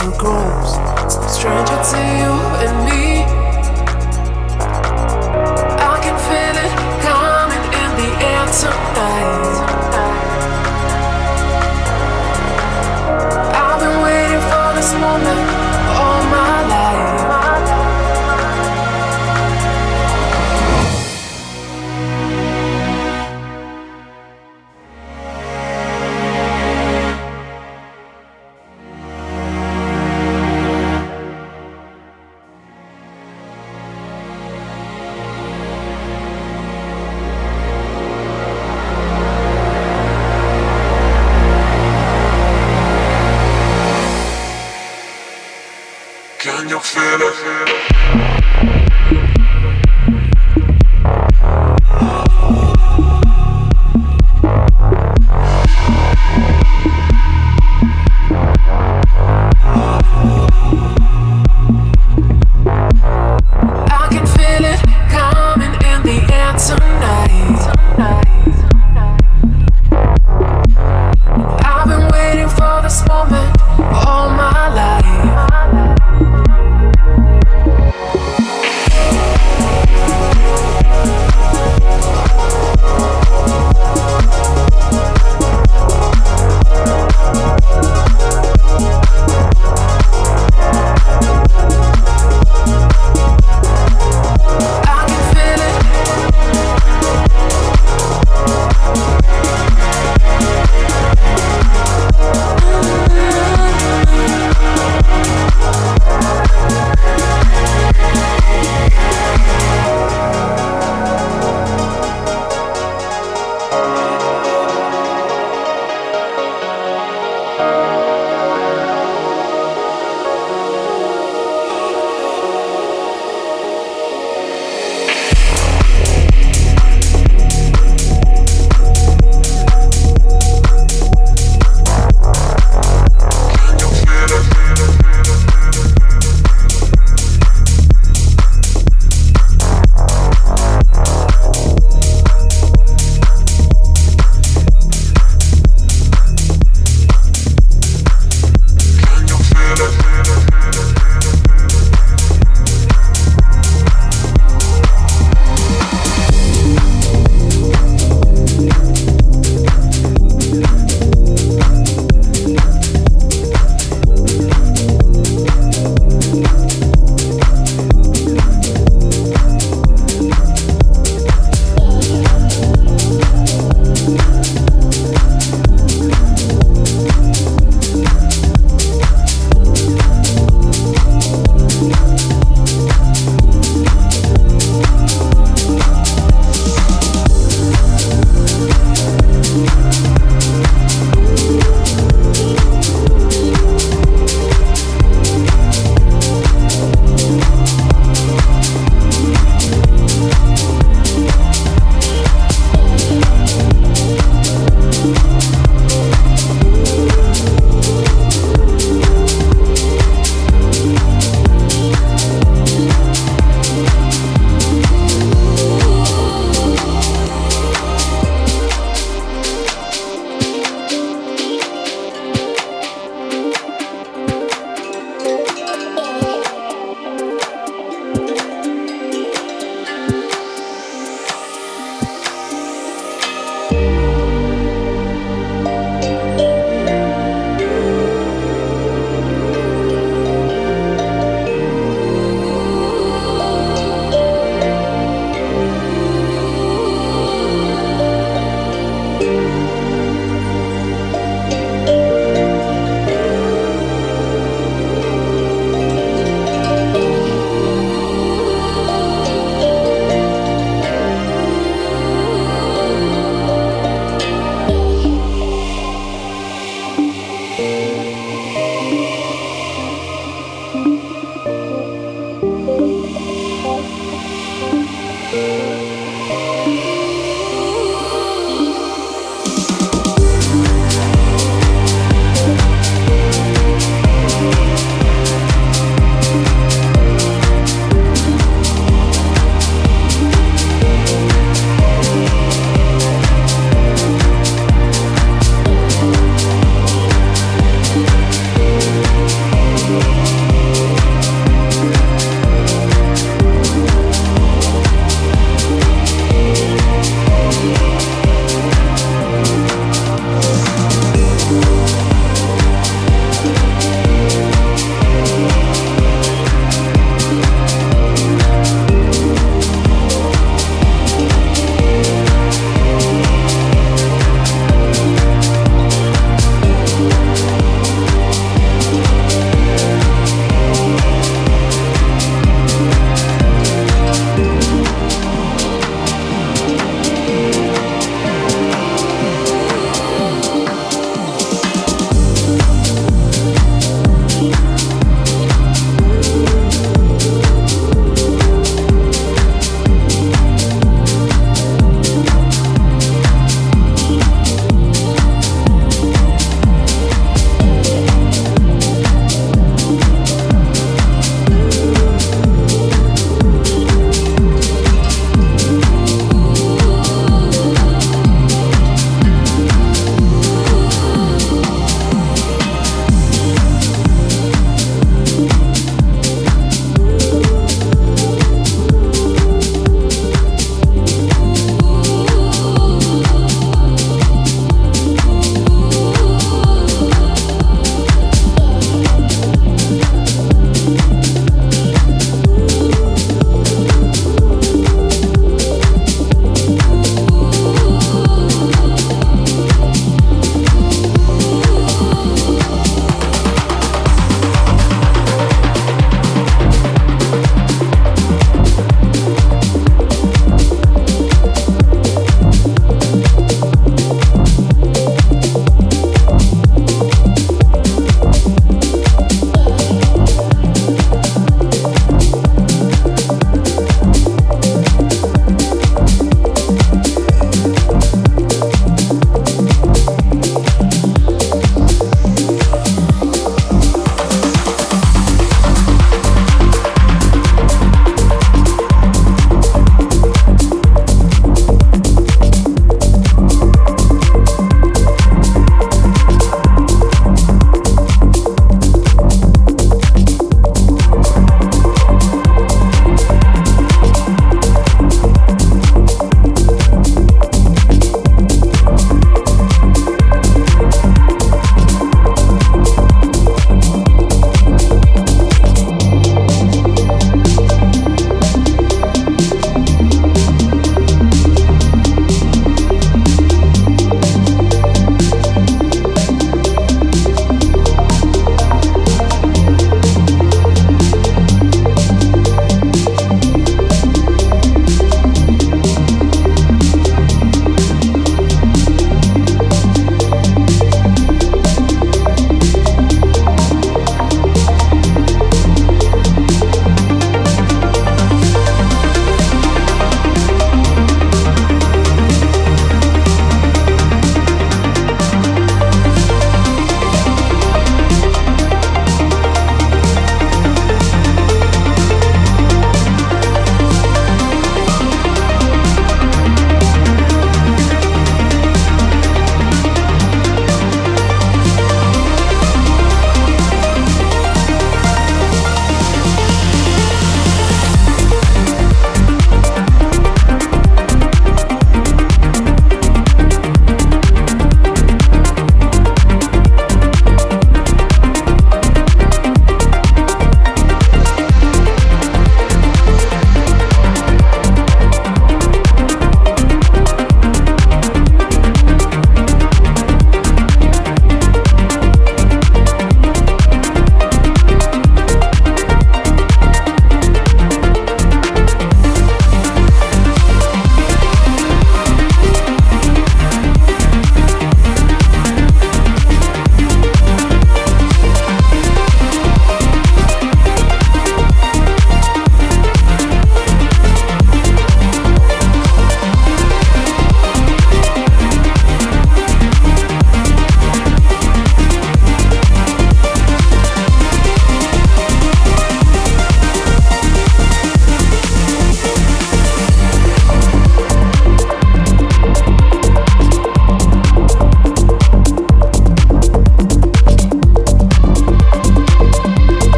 pain still stranger to you and me.